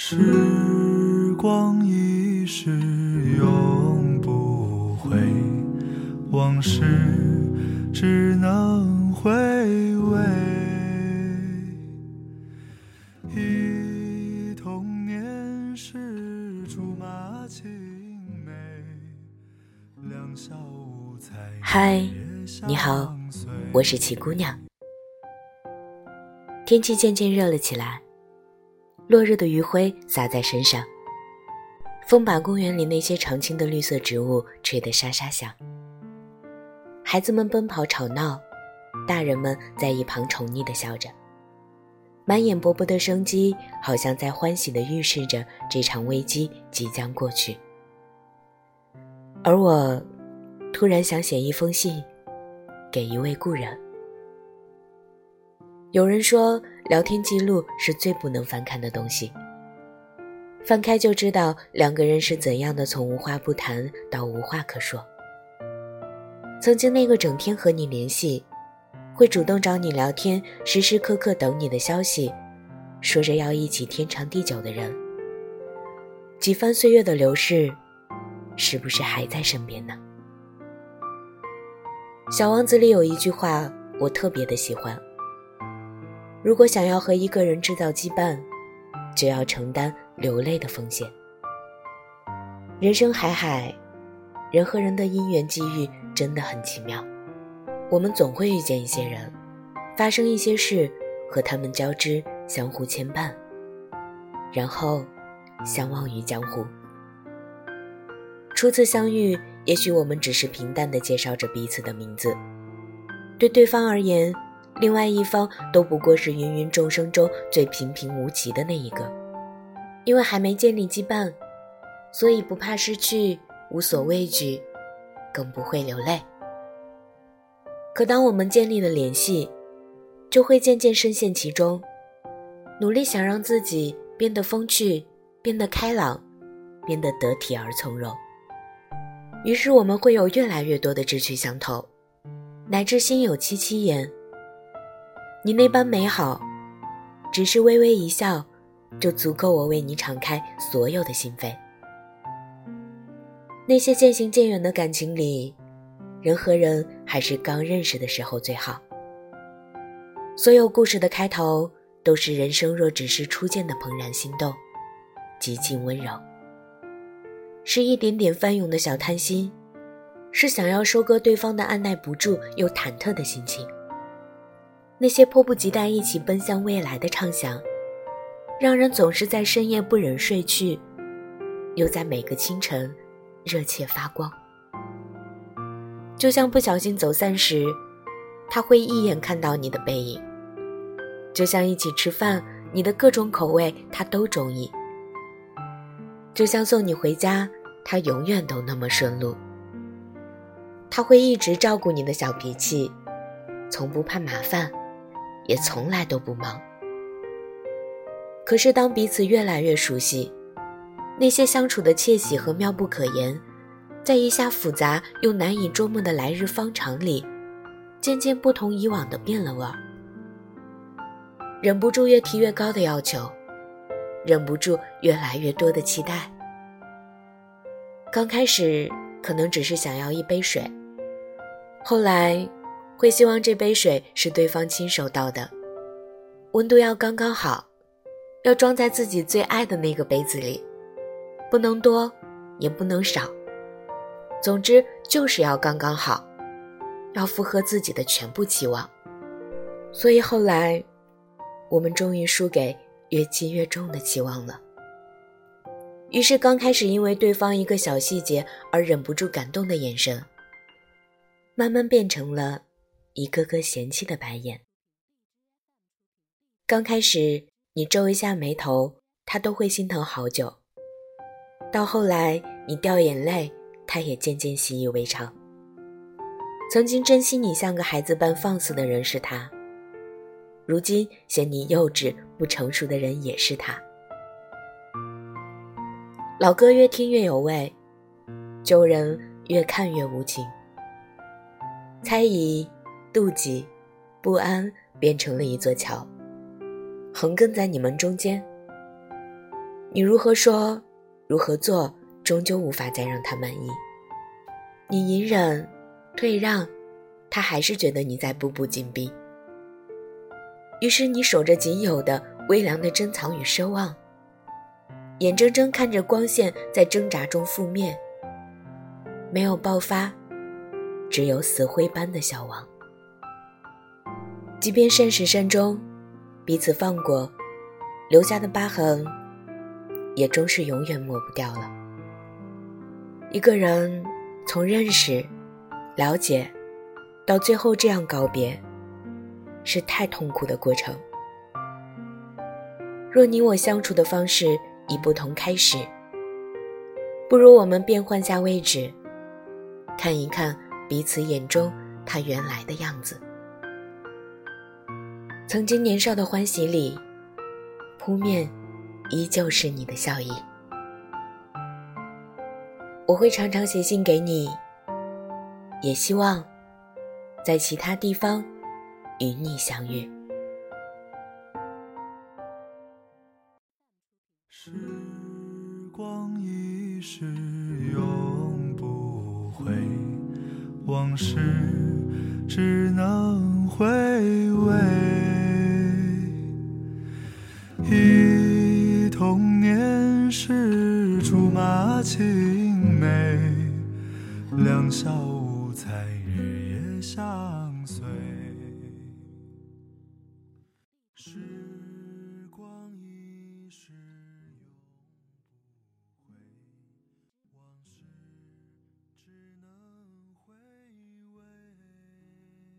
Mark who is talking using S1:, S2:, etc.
S1: 时光一逝永不回，往事只能回味。忆童年时竹马青梅，两小无猜。
S2: 嗨，你好，我是齐姑娘。天气渐渐热了起来，落日的余晖洒在身上，风把公园里那些常青的绿色植物吹得沙沙响。孩子们奔跑吵闹，大人们在一旁宠溺地笑着，满眼勃勃的生机，好像在欢喜地预示着这场危机即将过去。而我，突然想写一封信，给一位故人。有人说，聊天记录是最不能翻看的东西。翻开就知道两个人是怎样的从无话不谈到无话可说。曾经那个整天和你联系，会主动找你聊天，时时刻刻等你的消息，说着要一起天长地久的人，几番岁月的流逝，是不是还在身边呢？小王子里有一句话，我特别的喜欢。如果想要和一个人制造羁绊，就要承担流泪的风险。人生海海，人和人的因缘际遇真的很奇妙。我们总会遇见一些人，发生一些事，和他们交织，相互牵绊，然后相忘于江湖。初次相遇，也许我们只是平淡的介绍着彼此的名字，对对方而言。另外一方都不过是芸芸众生中最平平无奇的那一个，因为还没建立羁绊，所以不怕失去，无所畏惧，更不会流泪。可当我们建立了联系，就会渐渐深陷其中，努力想让自己变得风趣，变得开朗，变得得体而从容。于是我们会有越来越多的志趣相投，乃至心有戚戚焉。你那般美好，只是微微一笑，就足够我为你敞开所有的心扉。那些渐行渐远的感情里，人和人还是刚认识的时候最好。所有故事的开头，都是人生若只是初见的怦然心动，极尽温柔，是一点点翻涌的小贪心，是想要收割对方的按耐不住又忐忑的心情。那些迫不及待一起奔向未来的畅想，让人总是在深夜不忍睡去，又在每个清晨热切发光。就像不小心走散时，他会一眼看到你的背影；就像一起吃饭，你的各种口味他都中意；就像送你回家，他永远都那么顺路。他会一直照顾你的小脾气，从不怕麻烦。也从来都不忙。可是，当彼此越来越熟悉，那些相处的窃喜和妙不可言，在一下复杂又难以捉摸的来日方长里，渐渐不同以往的变了味儿。忍不住越提越高的要求，忍不住越来越多的期待。刚开始可能只是想要一杯水，后来。会希望这杯水是对方亲手倒的，温度要刚刚好，要装在自己最爱的那个杯子里，不能多，也不能少，总之就是要刚刚好，要符合自己的全部期望。所以后来，我们终于输给越积越重的期望了。于是刚开始因为对方一个小细节而忍不住感动的眼神，慢慢变成了。一个个嫌弃的白眼。刚开始，你皱一下眉头，他都会心疼好久；到后来，你掉眼泪，他也渐渐习以为常。曾经珍惜你像个孩子般放肆的人是他，如今嫌你幼稚不成熟的人也是他。老歌越听越有味，旧人越看越无情。猜疑。妒忌、不安变成了一座桥，横亘在你们中间。你如何说，如何做，终究无法再让他满意。你隐忍、退让，他还是觉得你在步步紧逼。于是你守着仅有的微凉的珍藏与奢望，眼睁睁看着光线在挣扎中覆灭，没有爆发，只有死灰般的消亡。即便善始善终，彼此放过，留下的疤痕，也终是永远抹不掉了。一个人从认识、了解，到最后这样告别。是太痛苦的过程。若你我相处的方式已不同开始，不如我们变换下位置，看一看彼此眼中他原来的样子。曾经年少的欢喜里，扑面依旧是你的笑意。我会常常写信给你，也希望在其他地方。与你相遇。
S1: 时光一逝永不回，往事只能忆童年时竹马青梅，两小无猜日夜相随。